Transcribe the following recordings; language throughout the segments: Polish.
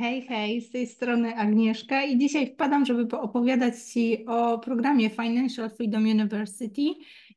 Hej, hej, z tej strony Agnieszka i dzisiaj wpadam, żeby poopowiadać Ci o programie Financial Freedom University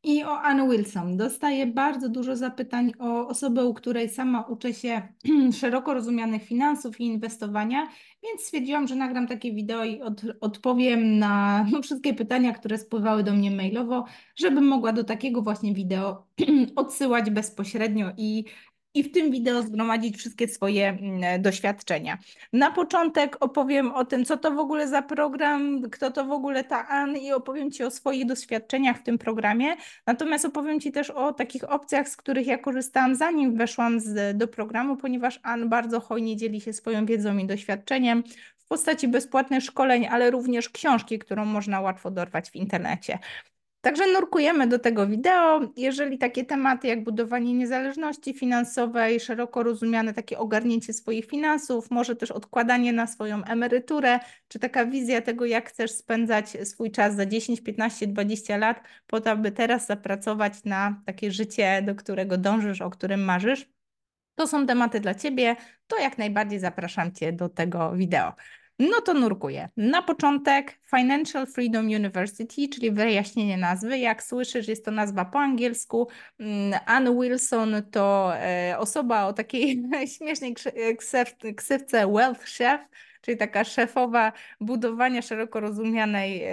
i o Ann Wilson. Dostaję bardzo dużo zapytań o osobę, u której sama uczę się szeroko rozumianych finansów i inwestowania, więc stwierdziłam, że nagram takie wideo i od, odpowiem na no, wszystkie pytania, które spływały do mnie mailowo, żebym mogła do takiego właśnie wideo odsyłać bezpośrednio i i w tym wideo zgromadzić wszystkie swoje mm, doświadczenia. Na początek opowiem o tym, co to w ogóle za program, kto to w ogóle ta Ann i opowiem Ci o swoich doświadczeniach w tym programie. Natomiast opowiem Ci też o takich opcjach, z których ja korzystałam zanim weszłam z, do programu, ponieważ Ann bardzo hojnie dzieli się swoją wiedzą i doświadczeniem w postaci bezpłatnych szkoleń, ale również książki, którą można łatwo dorwać w internecie. Także nurkujemy do tego wideo. Jeżeli takie tematy jak budowanie niezależności finansowej, szeroko rozumiane takie ogarnięcie swoich finansów, może też odkładanie na swoją emeryturę, czy taka wizja tego, jak chcesz spędzać swój czas za 10, 15, 20 lat, po to, aby teraz zapracować na takie życie, do którego dążysz, o którym marzysz, to są tematy dla Ciebie, to jak najbardziej zapraszam Cię do tego wideo. No to nurkuję. Na początek Financial Freedom University, czyli wyjaśnienie nazwy. Jak słyszysz, jest to nazwa po angielsku. Mm, Ann Wilson to e, osoba o takiej śmiesznej ksywce Wealth Chef, czyli taka szefowa budowania szeroko rozumianej e,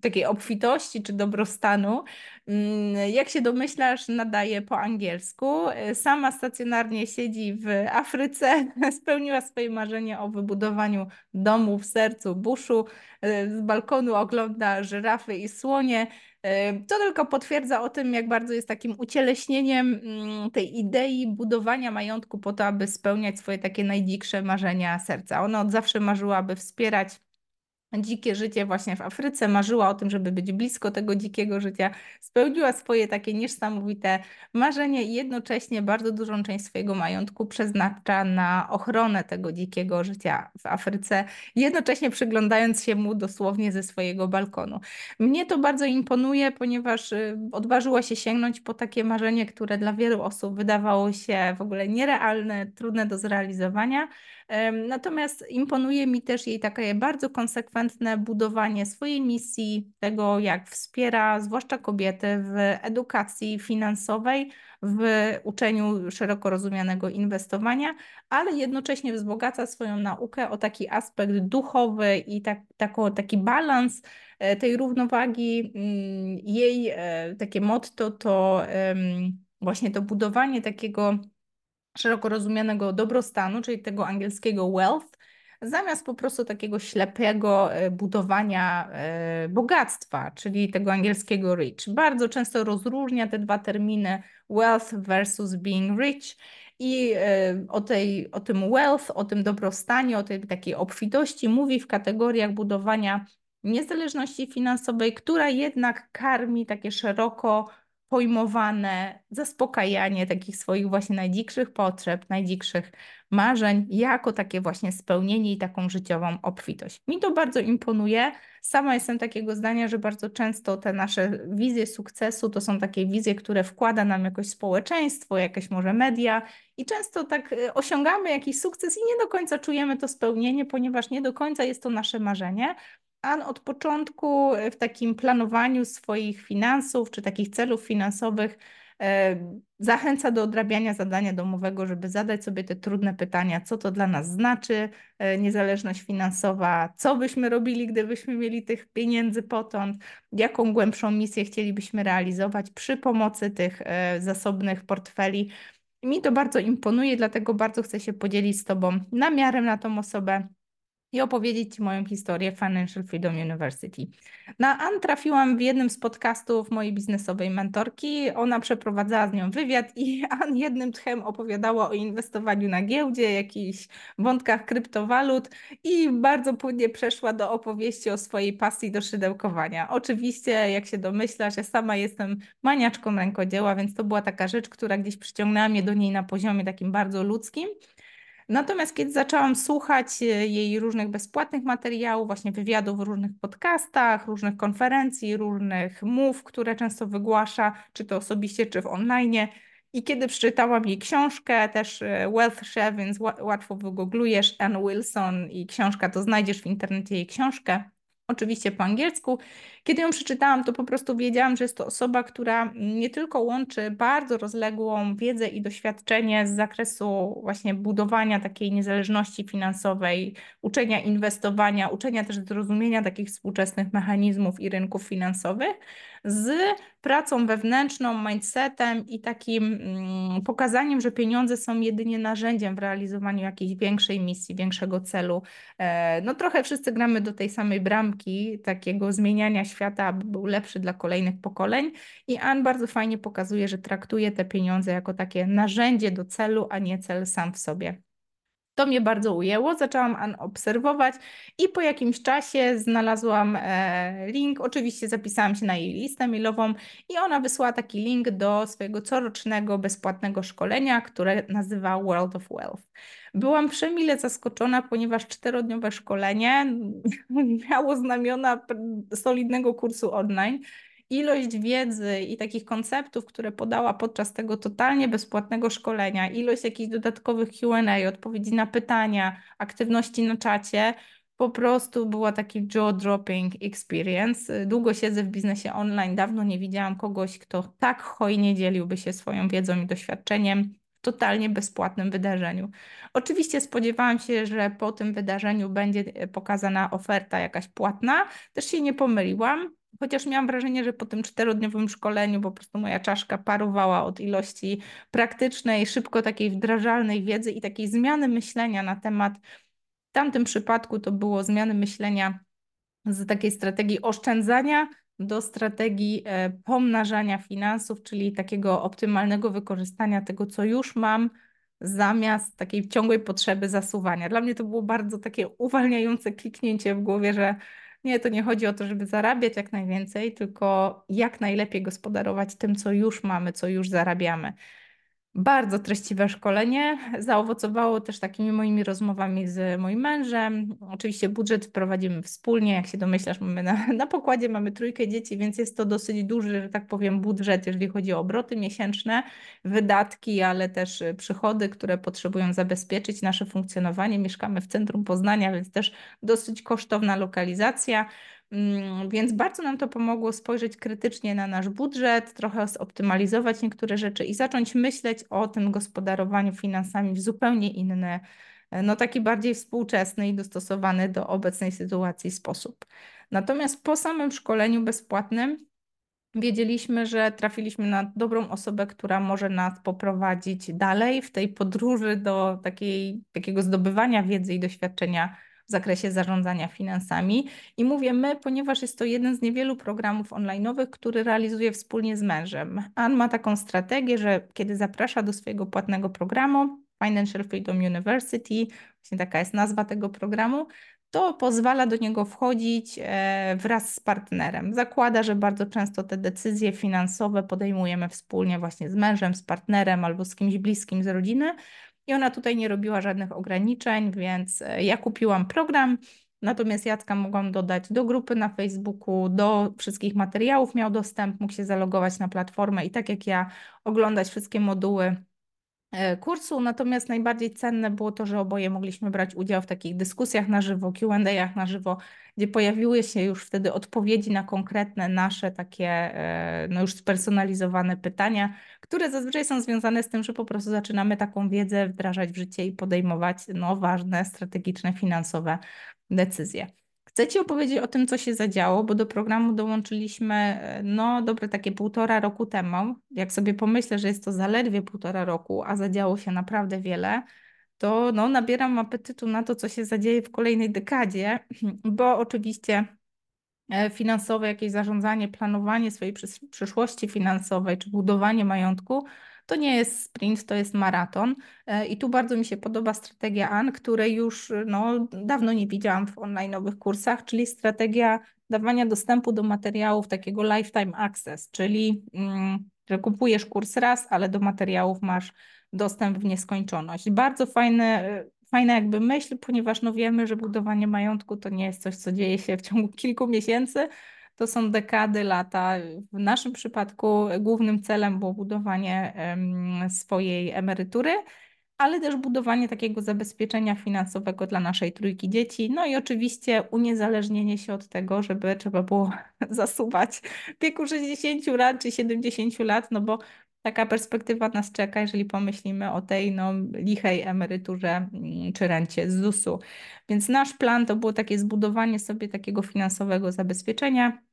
takiej obfitości czy dobrostanu. Mm, jak się domyślasz, nadaje po angielsku. E, sama stacjonarnie siedzi w Afryce, spełniła swoje marzenie o wybudowaniu domu w sercu buszu. E, z balkonu ogląda żyrafy i słonie. To tylko potwierdza o tym, jak bardzo jest takim ucieleśnieniem mm, tej idei budowania majątku po to, aby spełniać swoje takie najdziksze marzenia serca. Ona od zawsze marzyła, aby wspierać dzikie życie właśnie w Afryce, marzyła o tym, żeby być blisko tego dzikiego życia, spełniła swoje takie niesamowite marzenie i jednocześnie bardzo dużą część swojego majątku przeznacza na ochronę tego dzikiego życia w Afryce, jednocześnie przyglądając się mu dosłownie ze swojego balkonu. Mnie to bardzo imponuje, ponieważ y, odważyła się sięgnąć po takie marzenie, które dla wielu osób wydawało się w ogóle nierealne, trudne do zrealizowania. Natomiast imponuje mi też jej takie bardzo konsekwentne budowanie swojej misji, tego jak wspiera zwłaszcza kobiety w edukacji finansowej, w uczeniu szeroko rozumianego inwestowania, ale jednocześnie wzbogaca swoją naukę o taki aspekt duchowy i tak, tako, taki balans e, tej równowagi. Mm, jej e, takie motto to właśnie to budowanie takiego szeroko rozumianego dobrostanu, czyli tego angielskiego wealth, zamiast po prostu takiego ślepego e, budowania e, bogactwa, czyli tego angielskiego rich. Bardzo często rozróżnia te dwa terminy wealth versus being rich. I e, o, tej, o tym wealth, o tym dobrostanie, o tej takiej obfitości mówi w kategoriach budowania niezależności finansowej, która jednak karmi takie szeroko pojmowane zaspokajanie takich swoich właśnie najdzikszych potrzeb, najdzikszych marzeń, jako takie właśnie spełnienie i taką życiową obfitość. Mi to bardzo imponuje. Sama jestem takiego zdania, że bardzo często te nasze wizje sukcesu to są takie wizje, które wkłada nam jakoś społeczeństwo, jakieś może media i często tak y, osiągamy jakiś sukces i nie do końca czujemy to spełnienie, ponieważ nie do końca jest to nasze marzenie, An od początku w takim planowaniu swoich finansów czy takich celów finansowych e, zachęca do odrabiania zadania domowego, żeby zadać sobie te trudne pytania, co to dla nas znaczy e, niezależność finansowa, co byśmy robili, gdybyśmy mieli tych pieniędzy potąd, jaką głębszą misję chcielibyśmy realizować przy pomocy tych e, zasobnych portfeli. Mi to bardzo imponuje, dlatego bardzo chcę się podzielić z Tobą namiarem na tą osobę i opowiedzieć Ci moją historię Financial Freedom University. Na Ann trafiłam w jednym z podcastów mojej biznesowej mentorki. Ona przeprowadzała z nią wywiad i Ann jednym tchem opowiadała o inwestowaniu na giełdzie, jakichś wątkach kryptowalut i bardzo płynnie przeszła do opowieści o swojej pasji do szydełkowania. Oczywiście, jak się domyślasz, ja sama jestem maniaczką rękodzieła, więc to była taka rzecz, która gdzieś przyciągnęła mnie do niej na poziomie takim bardzo ludzkim. Natomiast kiedy zaczęłam słuchać e, jej różnych bezpłatnych materiałów, właśnie wywiadów w różnych podcastach, różnych konferencji, różnych mów, które często wygłasza, czy to osobiście, czy w online, I kiedy przeczytałam jej książkę, też e, Wealth Chef, więc łatwo wygooglujesz Ann Wilson i książka, to znajdziesz w internecie jej książkę oczywiście po angielsku. Kiedy ją przeczytałam, to po prostu wiedziałam, że jest to osoba, która nie tylko łączy bardzo rozległą wiedzę i doświadczenie z zakresu właśnie budowania takiej niezależności finansowej, uczenia inwestowania, uczenia też zrozumienia takich współczesnych mechanizmów i rynków finansowych, z pracą wewnętrzną, mindsetem i takim mm, pokazaniem, że pieniądze są jedynie narzędziem w realizowaniu jakiejś większej misji, większego celu. E, no trochę wszyscy gramy do tej samej bramki, takiego zmieniania świata, aby był lepszy dla kolejnych pokoleń i Ann bardzo fajnie pokazuje, że traktuje te pieniądze jako takie narzędzie do celu, a nie cel sam w sobie. To mnie bardzo ujęło, zaczęłam obserwować i po jakimś czasie znalazłam e, link. Oczywiście zapisałam się na jej listę mailową i ona wysłała taki link do swojego corocznego bezpłatnego szkolenia, które nazywa World of Wealth. Byłam przemile zaskoczona, ponieważ czterodniowe szkolenie miało znamiona solidnego kursu online ilość wiedzy i takich konceptów, które podała podczas tego totalnie bezpłatnego szkolenia, ilość jakichś dodatkowych QA, odpowiedzi na pytania, aktywności na czacie, po prostu była taki jaw-dropping experience. Długo siedzę w biznesie online, dawno nie widziałam kogoś, kto tak hojnie dzieliłby się swoją wiedzą i doświadczeniem w totalnie bezpłatnym wydarzeniu. Oczywiście spodziewałam się, że po tym wydarzeniu będzie pokazana oferta jakaś płatna. Też się nie pomyliłam. Chociaż miałam wrażenie, że po tym czterodniowym szkoleniu po prostu moja czaszka parowała od ilości praktycznej, szybko takiej wdrażalnej wiedzy i takiej zmiany myślenia na temat. W tamtym przypadku to było zmiany myślenia z takiej strategii oszczędzania do strategii e, pomnażania finansów, czyli takiego optymalnego wykorzystania tego, co już mam, zamiast takiej ciągłej potrzeby zasuwania. Dla mnie to było bardzo takie uwalniające kliknięcie w głowie, że nie, to nie chodzi o to, żeby zarabiać jak najwięcej, tylko jak najlepiej gospodarować tym, co już mamy, co już zarabiamy. Bardzo treściwe szkolenie. Zaowocowało też takimi moimi rozmowami z moim mężem. Oczywiście budżet prowadzimy wspólnie. Jak się domyślasz, mamy na, na pokładzie mamy trójkę dzieci, więc jest to dosyć duży, że tak powiem, budżet, jeżeli chodzi o obroty miesięczne, wydatki, ale też przychody, które potrzebują zabezpieczyć nasze funkcjonowanie. Mieszkamy w centrum Poznania, więc też dosyć kosztowna lokalizacja. Mm, więc bardzo nam to pomogło spojrzeć krytycznie na nasz budżet, trochę zoptymalizować niektóre rzeczy i zacząć myśleć o tym gospodarowaniu finansami w zupełnie inny, no taki bardziej współczesny i dostosowany do obecnej sytuacji sposób. Natomiast po samym szkoleniu bezpłatnym wiedzieliśmy, że trafiliśmy na dobrą osobę, która może nas poprowadzić dalej w tej podróży do takiej, takiego zdobywania wiedzy i doświadczenia w zakresie zarządzania finansami. I mówię my, ponieważ jest to jeden z niewielu programów online'owych, który realizuje wspólnie z mężem. Ann ma taką strategię, że kiedy zaprasza do swojego płatnego programu, Financial Freedom University, właśnie taka jest nazwa tego programu, to pozwala do niego wchodzić e, wraz z partnerem. Zakłada, że bardzo często te decyzje finansowe podejmujemy wspólnie właśnie z mężem, z partnerem albo z kimś bliskim z rodziny, i ona tutaj nie robiła żadnych ograniczeń, więc e, ja kupiłam program, natomiast Jacka mogłam dodać do grupy na Facebooku, do wszystkich materiałów miał dostęp, mógł się zalogować na platformę i tak jak ja oglądać wszystkie moduły kursu, natomiast najbardziej cenne było to, że oboje mogliśmy brać udział w takich dyskusjach na żywo, Q&A'ach na żywo, gdzie pojawiły się już wtedy odpowiedzi na konkretne nasze takie e, no już spersonalizowane pytania, które zazwyczaj są związane z tym, że po prostu zaczynamy taką wiedzę wdrażać w życie i podejmować no, ważne, strategiczne, finansowe decyzje. Chcę Ci opowiedzieć o tym, co się zadziało, bo do programu dołączyliśmy e, no dobre takie półtora roku temu. Jak sobie pomyślę, że jest to zaledwie półtora roku, a zadziało się naprawdę wiele, to no, nabieram apetytu na to, co się zadzieje w kolejnej dekadzie, bo oczywiście e, finansowe, jakieś zarządzanie, planowanie swojej przyszłości finansowej czy budowanie majątku to nie jest sprint, to jest maraton. E, I tu bardzo mi się podoba strategia AN, której już no, dawno nie widziałam w online'owych kursach, czyli strategia dawania dostępu do materiałów takiego lifetime access, czyli mm, że kupujesz kurs raz, ale do materiałów masz dostęp w nieskończoność. Bardzo fajne, fajna jakby myśl, ponieważ no wiemy, że budowanie majątku to nie jest coś, co dzieje się w ciągu kilku miesięcy, to są dekady, lata. W naszym przypadku głównym celem było budowanie swojej emerytury, ale też budowanie takiego zabezpieczenia finansowego dla naszej trójki dzieci. No i oczywiście uniezależnienie się od tego, żeby trzeba było zasuwać w wieku 60 lat czy 70 lat, no bo taka perspektywa nas czeka, jeżeli pomyślimy o tej no, lichej emeryturze mm, czy rencie z ZUS-u. Więc nasz plan to było takie zbudowanie sobie takiego finansowego zabezpieczenia,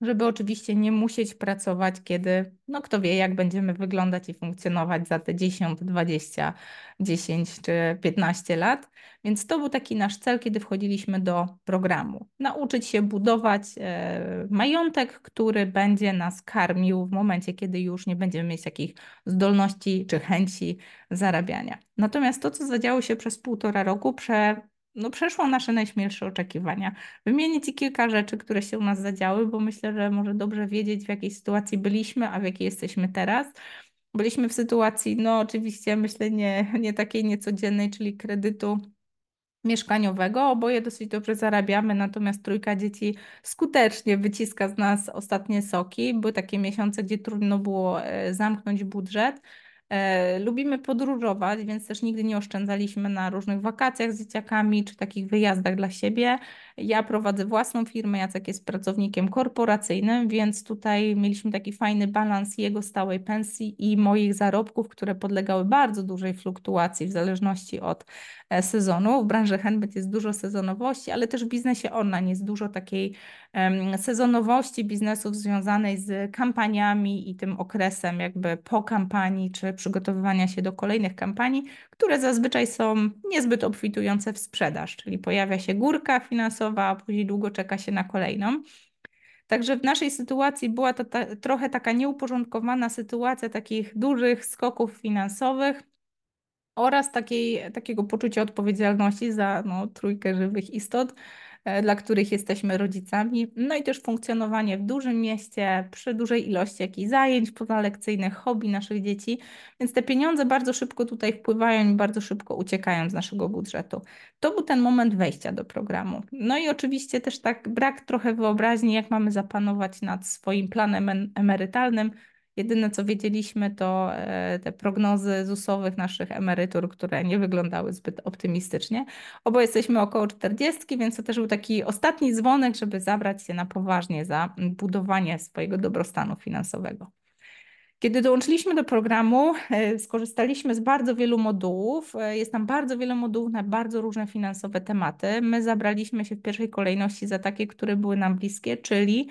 żeby oczywiście nie musieć pracować, kiedy, no kto wie, jak będziemy wyglądać i funkcjonować za te 10, 20, 10 czy 15 lat. Więc to był taki nasz cel, kiedy wchodziliśmy do programu. Nauczyć się budować e, majątek, który będzie nas karmił w momencie, kiedy już nie będziemy mieć takich zdolności czy chęci zarabiania. Natomiast to, co zadziało się przez półtora roku, prze, no, przeszło nasze najśmielsze oczekiwania. Wymienię Ci kilka rzeczy, które się u nas zadziały, bo myślę, że może dobrze wiedzieć, w jakiej sytuacji byliśmy, a w jakiej jesteśmy teraz. Byliśmy w sytuacji, no oczywiście myślę nie, nie takiej niecodziennej, czyli kredytu mieszkaniowego. Oboje dosyć dobrze zarabiamy, natomiast trójka dzieci skutecznie wyciska z nas ostatnie soki. Były takie miesiące, gdzie trudno było e, zamknąć budżet. E, lubimy podróżować, więc też nigdy nie oszczędzaliśmy na różnych wakacjach z dzieciakami czy takich wyjazdach dla siebie. Ja prowadzę własną firmę, Jacek jest pracownikiem korporacyjnym, więc tutaj mieliśmy taki fajny balans jego stałej pensji i moich zarobków, które podlegały bardzo dużej fluktuacji w zależności od sezonu. W branży handmade jest dużo sezonowości, ale też w biznesie online jest dużo takiej sezonowości biznesów związanej z kampaniami i tym okresem jakby po kampanii czy przygotowywania się do kolejnych kampanii, które zazwyczaj są niezbyt obfitujące w sprzedaż, czyli pojawia się górka finansowa, a później długo czeka się na kolejną. Także w naszej sytuacji była to ta, trochę taka nieuporządkowana sytuacja takich dużych skoków finansowych oraz takiej, takiego poczucia odpowiedzialności za no, trójkę żywych istot, E, dla których jesteśmy rodzicami. No i też funkcjonowanie w dużym mieście, przy dużej ilości jakichś zajęć pozalekcyjnych, hobby naszych dzieci. Więc te pieniądze bardzo szybko tutaj wpływają i bardzo szybko uciekają z naszego budżetu. To był ten moment wejścia do programu. No i oczywiście też tak brak trochę wyobraźni, jak mamy zapanować nad swoim planem emerytalnym, Jedyne, co wiedzieliśmy, to e, te prognozy ZUS-owych naszych emerytur, które nie wyglądały zbyt optymistycznie. Obo jesteśmy około 40, więc to też był taki ostatni dzwonek, żeby zabrać się na poważnie za budowanie swojego dobrostanu finansowego. Kiedy dołączyliśmy do programu, e, skorzystaliśmy z bardzo wielu modułów. E, jest tam bardzo wiele modułów na bardzo różne finansowe tematy. My zabraliśmy się w pierwszej kolejności za takie, które były nam bliskie, czyli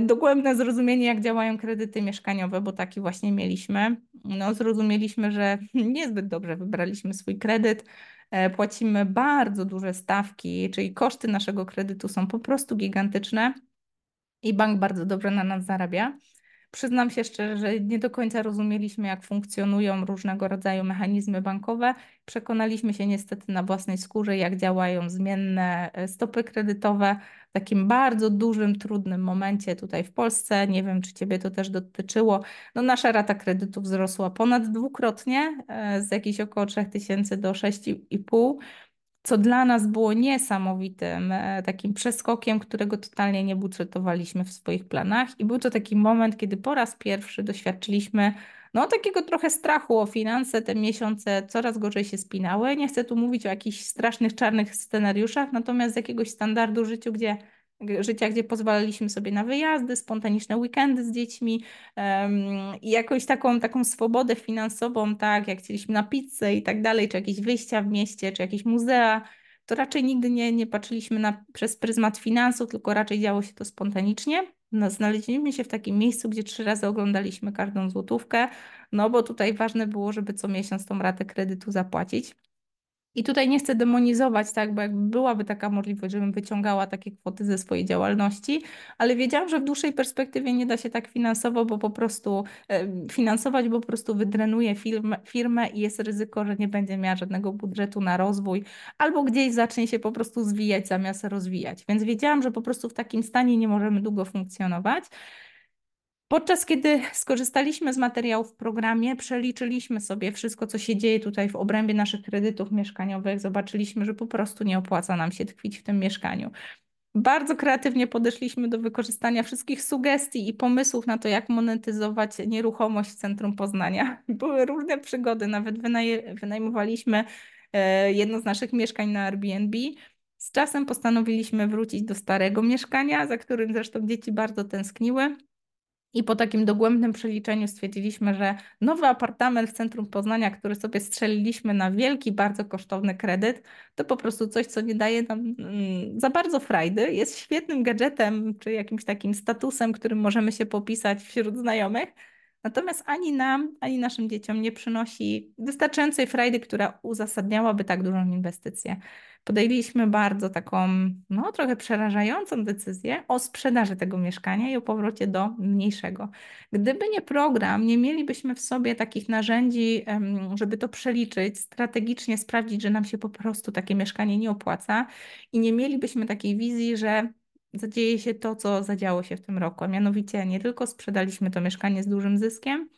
dogłębne zrozumienie, jak działają kredyty mieszkaniowe, bo taki właśnie mieliśmy. No, zrozumieliśmy, że niezbyt dobrze wybraliśmy swój kredyt. E, płacimy bardzo duże stawki, czyli koszty naszego kredytu są po prostu gigantyczne i bank bardzo dobrze na nas zarabia. Przyznam się szczerze, że nie do końca rozumieliśmy, jak funkcjonują różnego rodzaju mechanizmy bankowe. Przekonaliśmy się niestety na własnej skórze, jak działają zmienne e, stopy kredytowe w takim bardzo dużym, trudnym momencie tutaj w Polsce. Nie wiem, czy Ciebie to też dotyczyło. No, nasza rata kredytu wzrosła ponad dwukrotnie, e, z jakichś około 3000 do 6,5 co dla nas było niesamowitym e, takim przeskokiem, którego totalnie nie budżetowaliśmy w swoich planach. I był to taki moment, kiedy po raz pierwszy doświadczyliśmy no, takiego trochę strachu o finanse. Te miesiące coraz gorzej się spinały. Nie chcę tu mówić o jakichś strasznych, czarnych scenariuszach, natomiast z jakiegoś standardu życiu, gdzie życia, gdzie pozwalaliśmy sobie na wyjazdy, spontaniczne weekendy z dziećmi i jakąś taką, taką swobodę finansową, tak, jak chcieliśmy na pizzę i tak dalej, czy jakieś wyjścia w mieście, czy jakieś muzea, to raczej nigdy nie, nie patrzyliśmy na, przez pryzmat finansów, tylko raczej działo się to spontanicznie. No, znaleźliśmy się w takim miejscu, gdzie trzy razy oglądaliśmy każdą złotówkę, no bo tutaj ważne było, żeby co miesiąc tą ratę kredytu zapłacić. I tutaj nie chcę demonizować, tak, bo jakby byłaby taka możliwość, żebym wyciągała takie kwoty ze swojej działalności, ale wiedziałam, że w dłuższej perspektywie nie da się tak finansowo, bo po prostu finansować, bo po prostu wydrenuje firmę, firmę i jest ryzyko, że nie będzie miała żadnego budżetu na rozwój, albo gdzieś zacznie się po prostu zwijać zamiast rozwijać. Więc wiedziałam, że po prostu w takim stanie nie możemy długo funkcjonować. Podczas kiedy skorzystaliśmy z materiałów w programie, przeliczyliśmy sobie wszystko, co się dzieje tutaj w obrębie naszych kredytów mieszkaniowych, zobaczyliśmy, że po prostu nie opłaca nam się tkwić w tym mieszkaniu. bardzo kreatywnie podeszliśmy do wykorzystania wszystkich sugestii i pomysłów na to, jak monetyzować nieruchomość w centrum Poznania. Były różne przygody, nawet wynaj wynajmowaliśmy e, jedno z naszych mieszkań na Airbnb. Z czasem postanowiliśmy wrócić do starego mieszkania, za którym zresztą dzieci bardzo tęskniły. I po takim dogłębnym przeliczeniu stwierdziliśmy, że nowy apartament w centrum Poznania, który sobie strzeliliśmy na wielki, bardzo kosztowny kredyt, to po prostu coś, co nie daje nam mm, za bardzo frajdy. Jest świetnym gadżetem czy jakimś takim statusem, którym możemy się popisać wśród znajomych. Natomiast ani nam, ani naszym dzieciom nie przynosi wystarczającej frajdy, która uzasadniałaby tak dużą inwestycję podjęliśmy bardzo taką, no trochę przerażającą decyzję o sprzedaży tego mieszkania i o powrocie do mniejszego. Gdyby nie program, nie mielibyśmy w sobie takich narzędzi, żeby to przeliczyć, strategicznie sprawdzić, że nam się po prostu takie mieszkanie nie opłaca i nie mielibyśmy takiej wizji, że zadzieje się to, co zadziało się w tym roku. A mianowicie nie tylko sprzedaliśmy to mieszkanie z dużym zyskiem,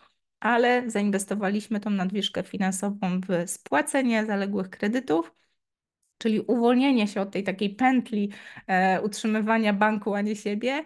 ale zainwestowaliśmy tą nadwyżkę finansową w spłacenie zaległych kredytów czyli uwolnienie się od tej takiej pętli e, utrzymywania banku, a nie siebie.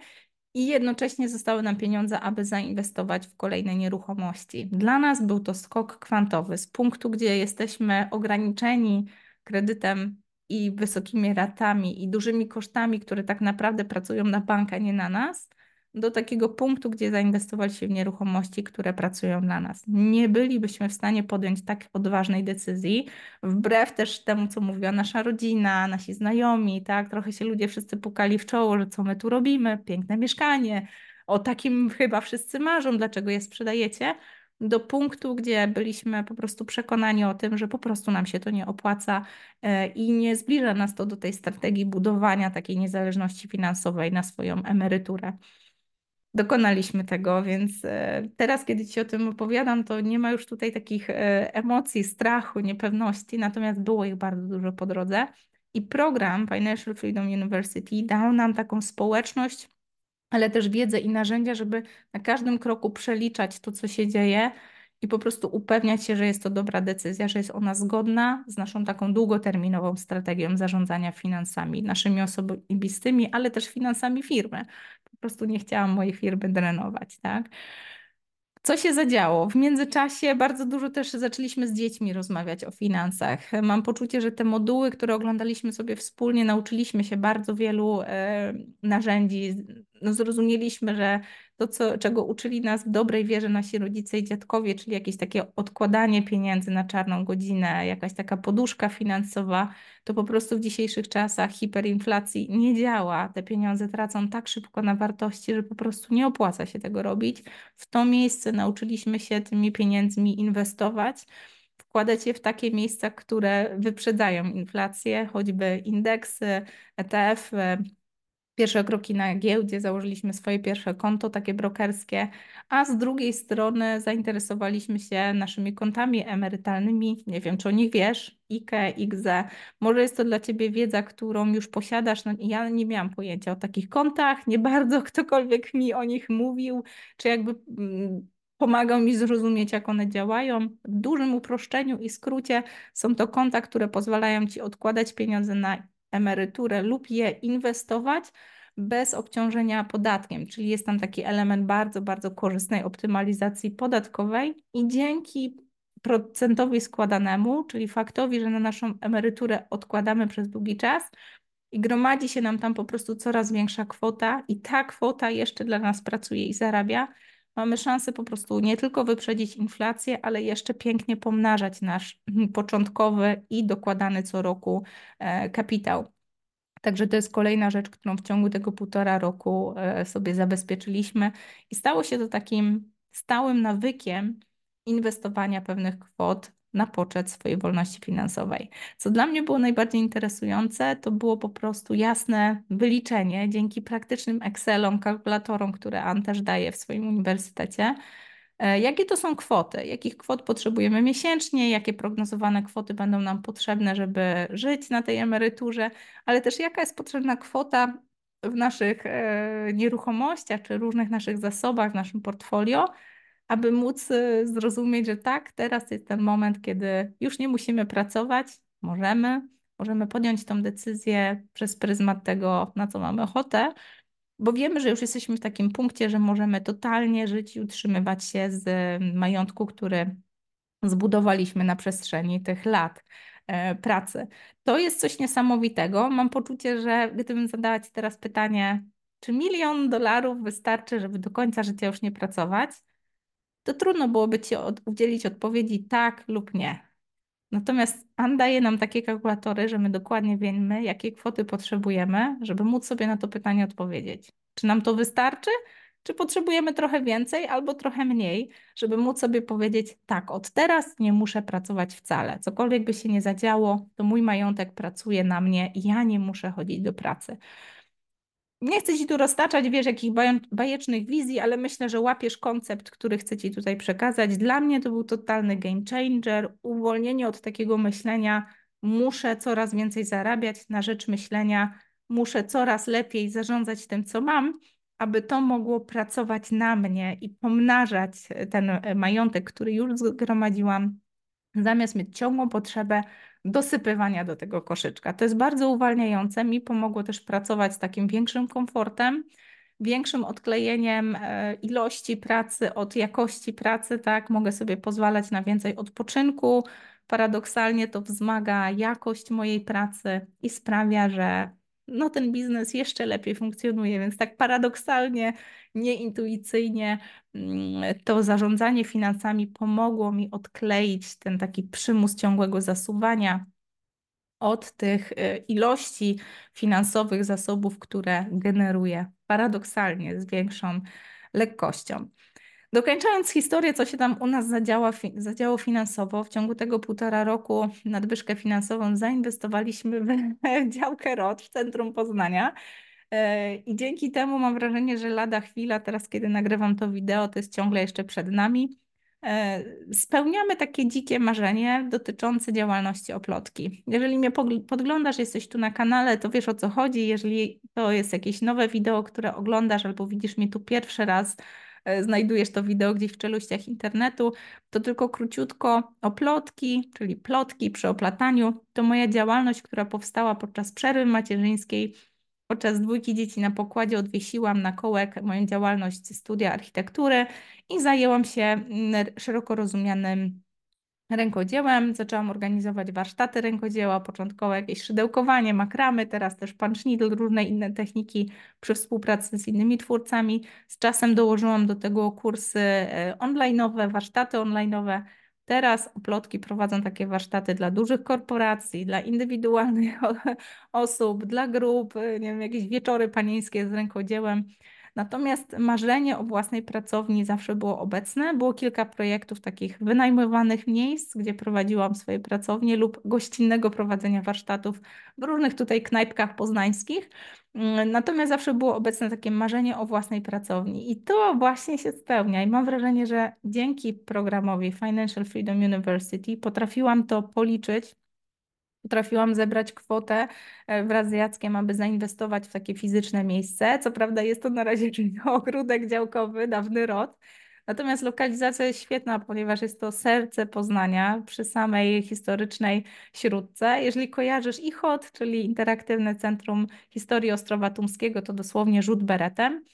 I jednocześnie zostały nam pieniądze, aby zainwestować w kolejne nieruchomości. Dla nas był to skok kwantowy z punktu, gdzie jesteśmy ograniczeni kredytem i wysokimi ratami i dużymi kosztami, które tak naprawdę pracują na bank, a nie na nas, do takiego punktu, gdzie zainwestowaliśmy w nieruchomości, które pracują dla nas. Nie bylibyśmy w stanie podjąć tak odważnej decyzji, wbrew też temu, co mówiła nasza rodzina, nasi znajomi, tak? Trochę się ludzie wszyscy pukali w czoło, że co my tu robimy, piękne mieszkanie, o takim chyba wszyscy marzą, dlaczego je sprzedajecie, do punktu, gdzie byliśmy po prostu przekonani o tym, że po prostu nam się to nie opłaca e, i nie zbliża nas to do tej strategii budowania takiej niezależności finansowej na swoją emeryturę dokonaliśmy tego, więc e, teraz, kiedy Ci o tym opowiadam, to nie ma już tutaj takich e, emocji, strachu, niepewności, natomiast było ich bardzo dużo po drodze. I program Financial Freedom University dał nam taką społeczność, ale też wiedzę i narzędzia, żeby na każdym kroku przeliczać to, co się dzieje i po prostu upewniać się, że jest to dobra decyzja, że jest ona zgodna z naszą taką długoterminową strategią zarządzania finansami, naszymi osobistymi, ale też finansami firmy prostu nie chciałam mojej firmy drenować, tak? Co się zadziało? W międzyczasie bardzo dużo też zaczęliśmy z dziećmi rozmawiać o finansach. Mam poczucie, że te moduły, które oglądaliśmy sobie wspólnie, nauczyliśmy się bardzo wielu e, narzędzi. No, zrozumieliśmy, że to, co, czego uczyli nas w dobrej wierze nasi rodzice i dziadkowie, czyli jakieś takie odkładanie pieniędzy na czarną godzinę, jakaś taka poduszka finansowa, to po prostu w dzisiejszych czasach hiperinflacji nie działa. Te pieniądze tracą tak szybko na wartości, że po prostu nie opłaca się tego robić. W to miejsce nauczyliśmy się tymi pieniędzmi inwestować wkładać je w takie miejsca, które wyprzedzają inflację, choćby indeksy, ETF, pierwsze kroki na giełdzie, założyliśmy swoje pierwsze konto, takie brokerskie, a z drugiej strony zainteresowaliśmy się naszymi kontami emerytalnymi. Nie wiem, czy o nich wiesz, IKE, IGZE. Może jest to dla Ciebie wiedza, którą już posiadasz. No, ja nie miałam pojęcia o takich kontach, nie bardzo ktokolwiek mi o nich mówił, czy jakby mm, pomagał mi zrozumieć, jak one działają. W dużym uproszczeniu i skrócie są to konta, które pozwalają Ci odkładać pieniądze na emeryturę lub je inwestować bez obciążenia podatkiem, czyli jest tam taki element bardzo, bardzo korzystnej optymalizacji podatkowej i dzięki procentowi składanemu, czyli faktowi, że na naszą emeryturę odkładamy przez długi czas i gromadzi się nam tam po prostu coraz większa kwota i ta kwota jeszcze dla nas pracuje i zarabia, mamy szansę po prostu nie tylko wyprzedzić inflację, ale jeszcze pięknie pomnażać nasz początkowy i dokładany co roku e, kapitał. Także to jest kolejna rzecz, którą w ciągu tego półtora roku e, sobie zabezpieczyliśmy i stało się to takim stałym nawykiem inwestowania pewnych kwot na poczet swojej wolności finansowej. Co dla mnie było najbardziej interesujące, to było po prostu jasne wyliczenie dzięki praktycznym Excelom, kalkulatorom, które Ann też daje w swoim uniwersytecie. E, jakie to są kwoty? Jakich kwot potrzebujemy miesięcznie? Jakie prognozowane kwoty będą nam potrzebne, żeby żyć na tej emeryturze? Ale też jaka jest potrzebna kwota w naszych e, nieruchomościach czy różnych naszych zasobach, w naszym portfolio, aby móc y, zrozumieć, że tak, teraz jest ten moment, kiedy już nie musimy pracować, możemy, Możemy podjąć tą decyzję przez pryzmat tego, na co mamy ochotę, bo wiemy, że już jesteśmy w takim punkcie, że możemy totalnie żyć i utrzymywać się z majątku, który zbudowaliśmy na przestrzeni tych lat e, pracy. To jest coś niesamowitego. Mam poczucie, że gdybym zadała Ci teraz pytanie, czy milion dolarów wystarczy, żeby do końca życia już nie pracować, to trudno byłoby Ci od, udzielić odpowiedzi tak lub nie. Natomiast Ann daje nam takie kalkulatory, że my dokładnie wiemy, jakie kwoty potrzebujemy, żeby móc sobie na to pytanie odpowiedzieć. Czy nam to wystarczy, czy potrzebujemy trochę więcej albo trochę mniej, żeby móc sobie powiedzieć: tak, od teraz nie muszę pracować wcale. Cokolwiek by się nie zadziało, to mój majątek pracuje na mnie i ja nie muszę chodzić do pracy. Nie chcę Ci tu roztaczać, wiesz, jakich bajecznych wizji, ale myślę, że łapiesz koncept, który chcę Ci tutaj przekazać. Dla mnie to był totalny game changer, uwolnienie od takiego myślenia, muszę coraz więcej zarabiać na rzecz myślenia, muszę coraz lepiej zarządzać tym, co mam, aby to mogło pracować na mnie i pomnażać ten majątek, który już zgromadziłam, zamiast mieć ciągłą potrzebę dosypywania do tego koszyczka. To jest bardzo uwalniające. Mi pomogło też pracować z takim większym komfortem, większym odklejeniem e, ilości pracy od jakości pracy, tak? Mogę sobie pozwalać na więcej odpoczynku. Paradoksalnie to wzmaga jakość mojej pracy i sprawia, że no ten biznes jeszcze lepiej funkcjonuje, więc tak paradoksalnie, nieintuicyjnie mm, to zarządzanie finansami pomogło mi odkleić ten taki przymus ciągłego zasuwania od tych y, ilości finansowych zasobów, które generuję paradoksalnie z większą lekkością. Dokończając historię, co się tam u nas zadziała, zadziało finansowo, w ciągu tego półtora roku nadwyżkę finansową zainwestowaliśmy w działkę ROT w centrum Poznania. E, I dzięki temu mam wrażenie, że lada chwila, teraz kiedy nagrywam to wideo, to jest ciągle jeszcze przed nami. E, spełniamy takie dzikie marzenie dotyczące działalności oplotki. Jeżeli mnie podglądasz, jesteś tu na kanale, to wiesz o co chodzi. Jeżeli to jest jakieś nowe wideo, które oglądasz albo widzisz mnie tu pierwszy raz, E, znajdujesz to wideo gdzieś w czeluściach internetu, to tylko króciutko o plotki, czyli plotki przy oplataniu. To moja działalność, która powstała podczas przerwy macierzyńskiej. Podczas dwójki dzieci na pokładzie odwiesiłam na kołek moją działalność studia architektury i zajęłam się mm, szeroko rozumianym rękodziełem. Zaczęłam organizować warsztaty rękodzieła, początkowo jakieś szydełkowanie, makramy, teraz też punch różne inne techniki przy współpracy z innymi twórcami. Z czasem dołożyłam do tego kursy e, online'owe, warsztaty online'owe. Teraz oplotki prowadzą takie warsztaty dla dużych korporacji, dla indywidualnych osób, dla grup, nie wiem, jakieś wieczory panieńskie z rękodziełem. Natomiast marzenie o własnej pracowni zawsze było obecne. Było kilka projektów takich wynajmowanych miejsc, gdzie prowadziłam swoje pracownie lub gościnnego prowadzenia warsztatów w różnych tutaj knajpkach poznańskich. Mm, natomiast zawsze było obecne takie marzenie o własnej pracowni i to właśnie się spełnia. I mam wrażenie, że dzięki programowi Financial Freedom University potrafiłam to policzyć potrafiłam zebrać kwotę e, wraz z Jackiem, aby zainwestować w takie fizyczne miejsce. Co prawda jest to na razie ogródek działkowy, dawny rod, Natomiast lokalizacja jest świetna, ponieważ jest to serce Poznania przy samej historycznej Śródce. Jeżeli kojarzysz ICHOT, czyli Interaktywne Centrum Historii Ostrowa Tumskiego, to dosłownie rzut beretem.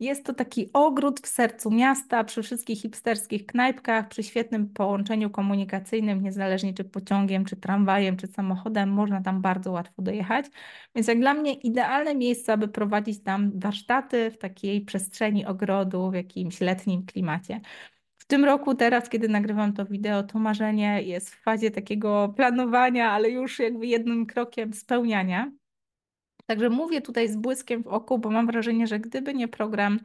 Jest to taki ogród w sercu miasta, przy wszystkich hipsterskich knajpkach, przy świetnym połączeniu komunikacyjnym, niezależnie czy pociągiem, czy tramwajem, czy samochodem, można tam bardzo łatwo dojechać. Więc jak dla mnie idealne miejsce, aby prowadzić tam warsztaty w takiej przestrzeni ogrodu, w jakimś letnim klimacie. W tym roku, teraz, kiedy nagrywam to wideo, to marzenie jest w fazie takiego planowania, ale już jakby jednym krokiem spełniania. Także mówię tutaj z błyskiem w oku, bo mam wrażenie, że gdyby nie program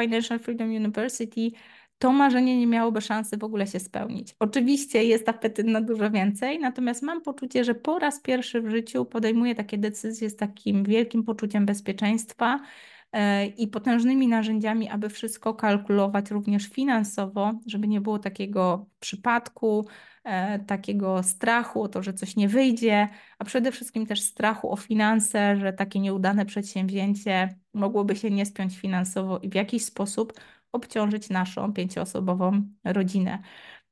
Financial Freedom University, to marzenie nie miałoby szansy w ogóle się spełnić. Oczywiście jest apetyt na dużo więcej, natomiast mam poczucie, że po raz pierwszy w życiu podejmuję takie decyzje z takim wielkim poczuciem bezpieczeństwa i potężnymi narzędziami, aby wszystko kalkulować również finansowo, żeby nie było takiego przypadku, E, takiego strachu o to, że coś nie wyjdzie, a przede wszystkim też strachu o finanse, że takie nieudane przedsięwzięcie mogłoby się nie spiąć finansowo i w jakiś sposób obciążyć naszą pięcioosobową rodzinę.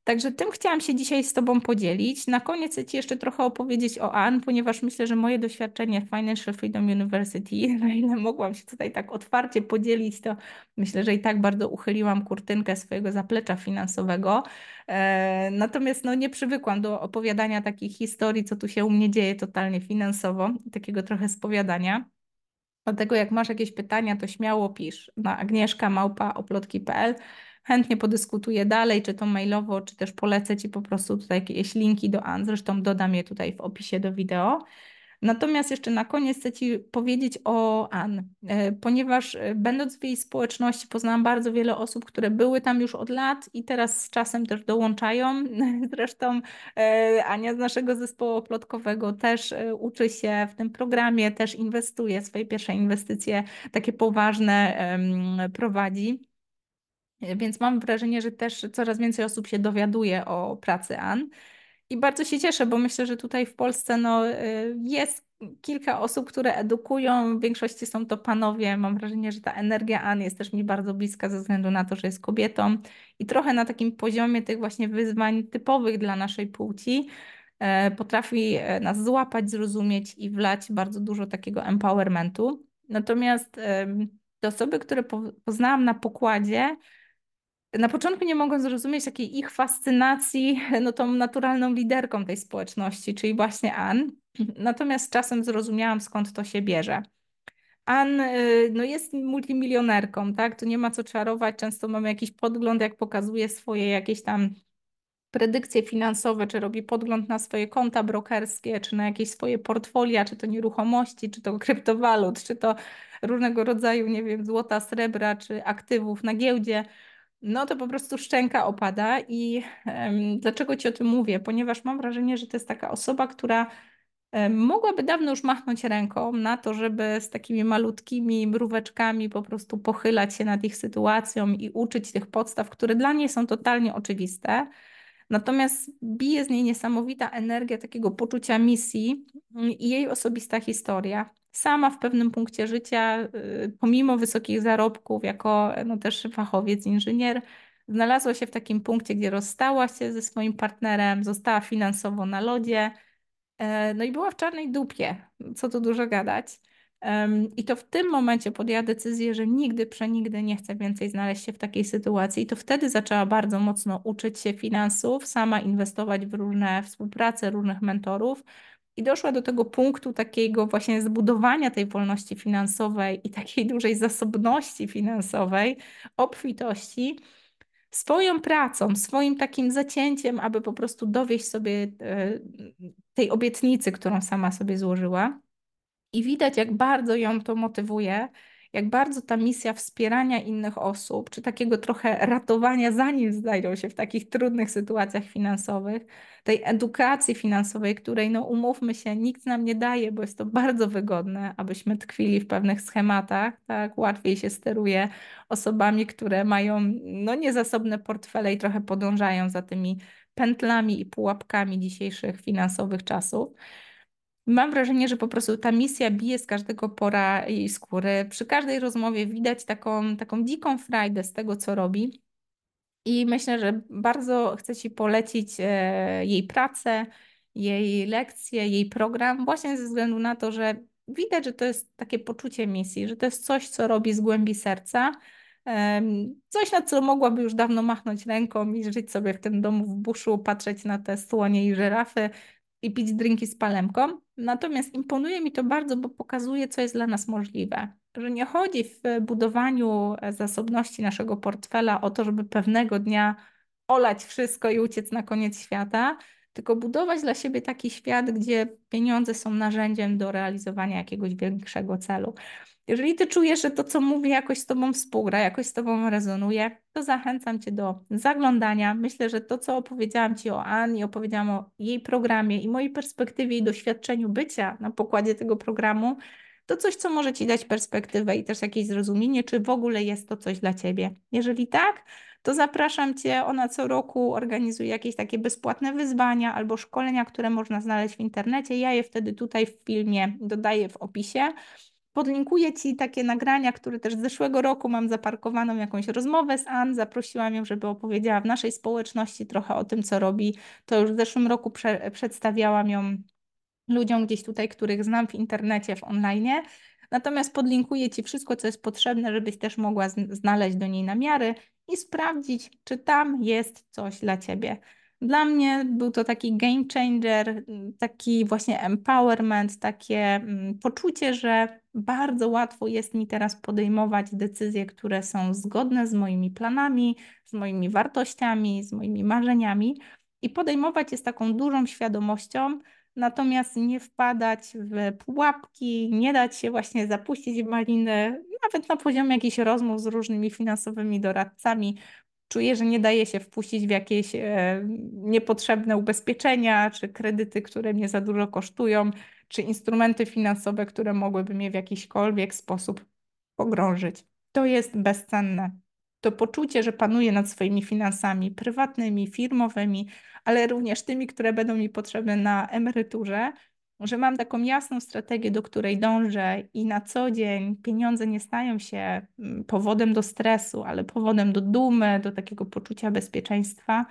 Także tym chciałam się dzisiaj z Tobą podzielić. Na koniec chcę Ci jeszcze trochę opowiedzieć o AN, ponieważ myślę, że moje doświadczenie w Financial Freedom University, na ile mogłam się tutaj tak otwarcie podzielić, to myślę, że i tak bardzo uchyliłam kurtynkę swojego zaplecza finansowego. E, natomiast no, nie przywykłam do opowiadania takich historii, co tu się u mnie dzieje totalnie finansowo, takiego trochę spowiadania. Dlatego jak masz jakieś pytania, to śmiało pisz na agnieszka.małpa.oplotki.pl chętnie podyskutuję dalej, czy to mailowo, czy też polecę Ci po prostu tutaj jakieś linki do An, zresztą dodam je tutaj w opisie do wideo. Natomiast jeszcze na koniec chcę Ci powiedzieć o An, e, ponieważ e, będąc w jej społeczności poznałam bardzo wiele osób, które były tam już od lat i teraz z czasem też dołączają. Zresztą e, Ania z naszego zespołu plotkowego też uczy się w tym programie, też inwestuje, swoje pierwsze inwestycje takie poważne prowadzi. Więc mam wrażenie, że też coraz więcej osób się dowiaduje o pracy An. I bardzo się cieszę, bo myślę, że tutaj w Polsce no, y, jest kilka osób, które edukują. W większości są to panowie. Mam wrażenie, że ta energia An jest też mi bardzo bliska ze względu na to, że jest kobietą i trochę na takim poziomie tych właśnie wyzwań typowych dla naszej płci e, potrafi nas złapać, zrozumieć i wlać bardzo dużo takiego empowermentu. Natomiast te osoby, które poznałam na pokładzie, na początku nie mogłam zrozumieć takiej ich fascynacji no, tą naturalną liderką tej społeczności, czyli właśnie Ann. Natomiast czasem zrozumiałam, skąd to się bierze. Ann y, no, jest multimilionerką, tak? Tu nie ma co czarować. Często mamy jakiś podgląd, jak pokazuje swoje jakieś tam predykcje finansowe, czy robi podgląd na swoje konta brokerskie, czy na jakieś swoje portfolia, czy to nieruchomości, czy to kryptowalut, czy to różnego rodzaju, nie wiem, złota, srebra, czy aktywów na giełdzie no to po prostu szczęka opada. I um, dlaczego Ci o tym mówię? Ponieważ mam wrażenie, że to jest taka osoba, która um, mogłaby dawno już machnąć ręką na to, żeby z takimi malutkimi mróweczkami po prostu pochylać się nad ich sytuacją i uczyć tych podstaw, które dla niej są totalnie oczywiste. Natomiast bije z niej niesamowita energia takiego poczucia misji i jej osobista historia sama w pewnym punkcie życia, y, pomimo wysokich zarobków, jako no, też fachowiec, inżynier, znalazła się w takim punkcie, gdzie rozstała się ze swoim partnerem, została finansowo na lodzie, e, no i była w czarnej dupie, co tu dużo gadać. I to w tym momencie podjęła decyzję, że nigdy, przenigdy nie chce więcej znaleźć się w takiej sytuacji. I to wtedy zaczęła bardzo mocno uczyć się finansów, sama inwestować w różne współprace, różnych mentorów, i doszła do tego punktu takiego właśnie zbudowania tej wolności finansowej i takiej dużej zasobności finansowej, obfitości, swoją pracą, swoim takim zacięciem, aby po prostu dowieść sobie e, tej obietnicy, którą sama sobie złożyła. I widać, jak bardzo ją to motywuje, jak bardzo ta misja wspierania innych osób, czy takiego trochę ratowania, zanim znajdą się w takich trudnych sytuacjach finansowych, tej edukacji finansowej, której, no umówmy się, nikt nam nie daje, bo jest to bardzo wygodne, abyśmy tkwili w pewnych schematach, tak, łatwiej się steruje osobami, które mają, no niezasobne portfele i trochę podążają za tymi pętlami i pułapkami dzisiejszych finansowych czasów. Mam wrażenie, że po prostu ta misja bije z każdego pora jej skóry. Przy każdej rozmowie widać taką, taką dziką frajdę z tego, co robi. I myślę, że bardzo chcę Ci polecić e, jej pracę, jej lekcje, jej program, właśnie ze względu na to, że widać, że to jest takie poczucie misji, że to jest coś, co robi z głębi serca. Coś, na co mogłaby już dawno machnąć ręką i żyć sobie w tym domu w buszu, patrzeć na te słonie i żyrafy, i pić drinki z palemką. Natomiast imponuje mi to bardzo, bo pokazuje, co jest dla nas możliwe. Że nie chodzi w budowaniu e, zasobności naszego portfela o to, żeby pewnego dnia olać wszystko i uciec na koniec świata, tylko budować dla siebie taki świat, gdzie pieniądze są narzędziem do realizowania jakiegoś większego celu. Jeżeli ty czujesz, że to, co mówię, jakoś z tobą współgra, jakoś z tobą rezonuje, to zachęcam cię do zaglądania. Myślę, że to, co opowiedziałam ci o Ani, opowiedziałam o jej programie i mojej perspektywie i doświadczeniu bycia na pokładzie tego programu, to coś, co może ci dać perspektywę i też jakieś zrozumienie, czy w ogóle jest to coś dla ciebie. Jeżeli tak, to zapraszam Cię. Ona co roku organizuje jakieś takie bezpłatne wyzwania albo szkolenia, które można znaleźć w internecie. Ja je wtedy tutaj w filmie dodaję w opisie. Podlinkuję Ci takie nagrania, które też z zeszłego roku mam zaparkowaną jakąś rozmowę z Ann. Zaprosiłam ją, żeby opowiedziała w naszej społeczności trochę o tym, co robi. To już w zeszłym roku prze przedstawiałam ją ludziom gdzieś tutaj, których znam w internecie, w online. Natomiast podlinkuję Ci wszystko, co jest potrzebne, żebyś też mogła znaleźć do niej namiary i sprawdzić, czy tam jest coś dla Ciebie. Dla mnie był to taki game changer, taki właśnie empowerment, takie mm, poczucie, że bardzo łatwo jest mi teraz podejmować decyzje, które są zgodne z moimi planami, z moimi wartościami, z moimi marzeniami i podejmować je z taką dużą świadomością, natomiast nie wpadać w pułapki, nie dać się właśnie zapuścić w maliny, nawet na poziomie jakichś rozmów z różnymi finansowymi doradcami. Czuję, że nie daje się wpuścić w jakieś e, niepotrzebne ubezpieczenia czy kredyty, które mnie za dużo kosztują, czy instrumenty finansowe, które mogłyby mnie w jakiśkolwiek sposób pogrążyć. To jest bezcenne. To poczucie, że panuję nad swoimi finansami prywatnymi, firmowymi, ale również tymi, które będą mi potrzebne na emeryturze, że mam taką jasną strategię, do której dążę i na co dzień pieniądze nie stają się mm, powodem do stresu, ale powodem do dumy, do takiego poczucia bezpieczeństwa,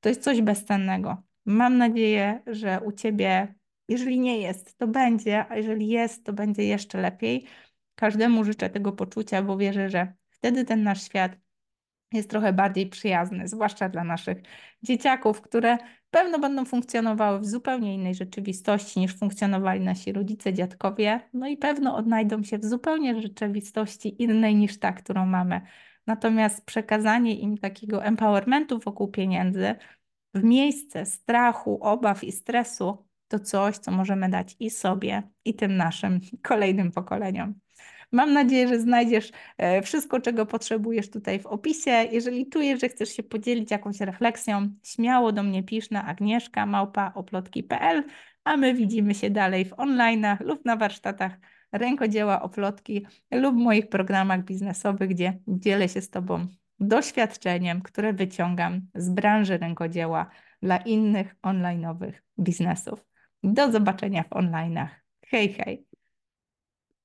to jest coś bezcennego. Mam nadzieję, że u Ciebie, jeżeli nie jest, to będzie, a jeżeli jest, to będzie jeszcze lepiej. Każdemu życzę tego poczucia, bo wierzę, że wtedy ten nasz świat jest trochę bardziej przyjazny, zwłaszcza dla naszych dzieciaków, które pewno będą funkcjonowały w zupełnie innej rzeczywistości niż funkcjonowali nasi rodzice, dziadkowie, no i pewno odnajdą się w zupełnie rzeczywistości innej niż ta, którą mamy. Natomiast przekazanie im takiego empowermentu wokół pieniędzy w miejsce strachu, obaw i stresu to coś, co możemy dać i sobie, i tym naszym kolejnym pokoleniom. Mam nadzieję, że znajdziesz e, wszystko, czego potrzebujesz tutaj w opisie. Jeżeli czujesz, że chcesz się podzielić jakąś refleksją, śmiało do mnie pisz na agnieszka a my widzimy się dalej w online'ach lub na warsztatach rękodzieła, oplotki lub moich programach biznesowych, gdzie dzielę się z Tobą doświadczeniem, które wyciągam z branży rękodzieła dla innych online'owych biznesów. Do zobaczenia w online'ach. Hej, hej!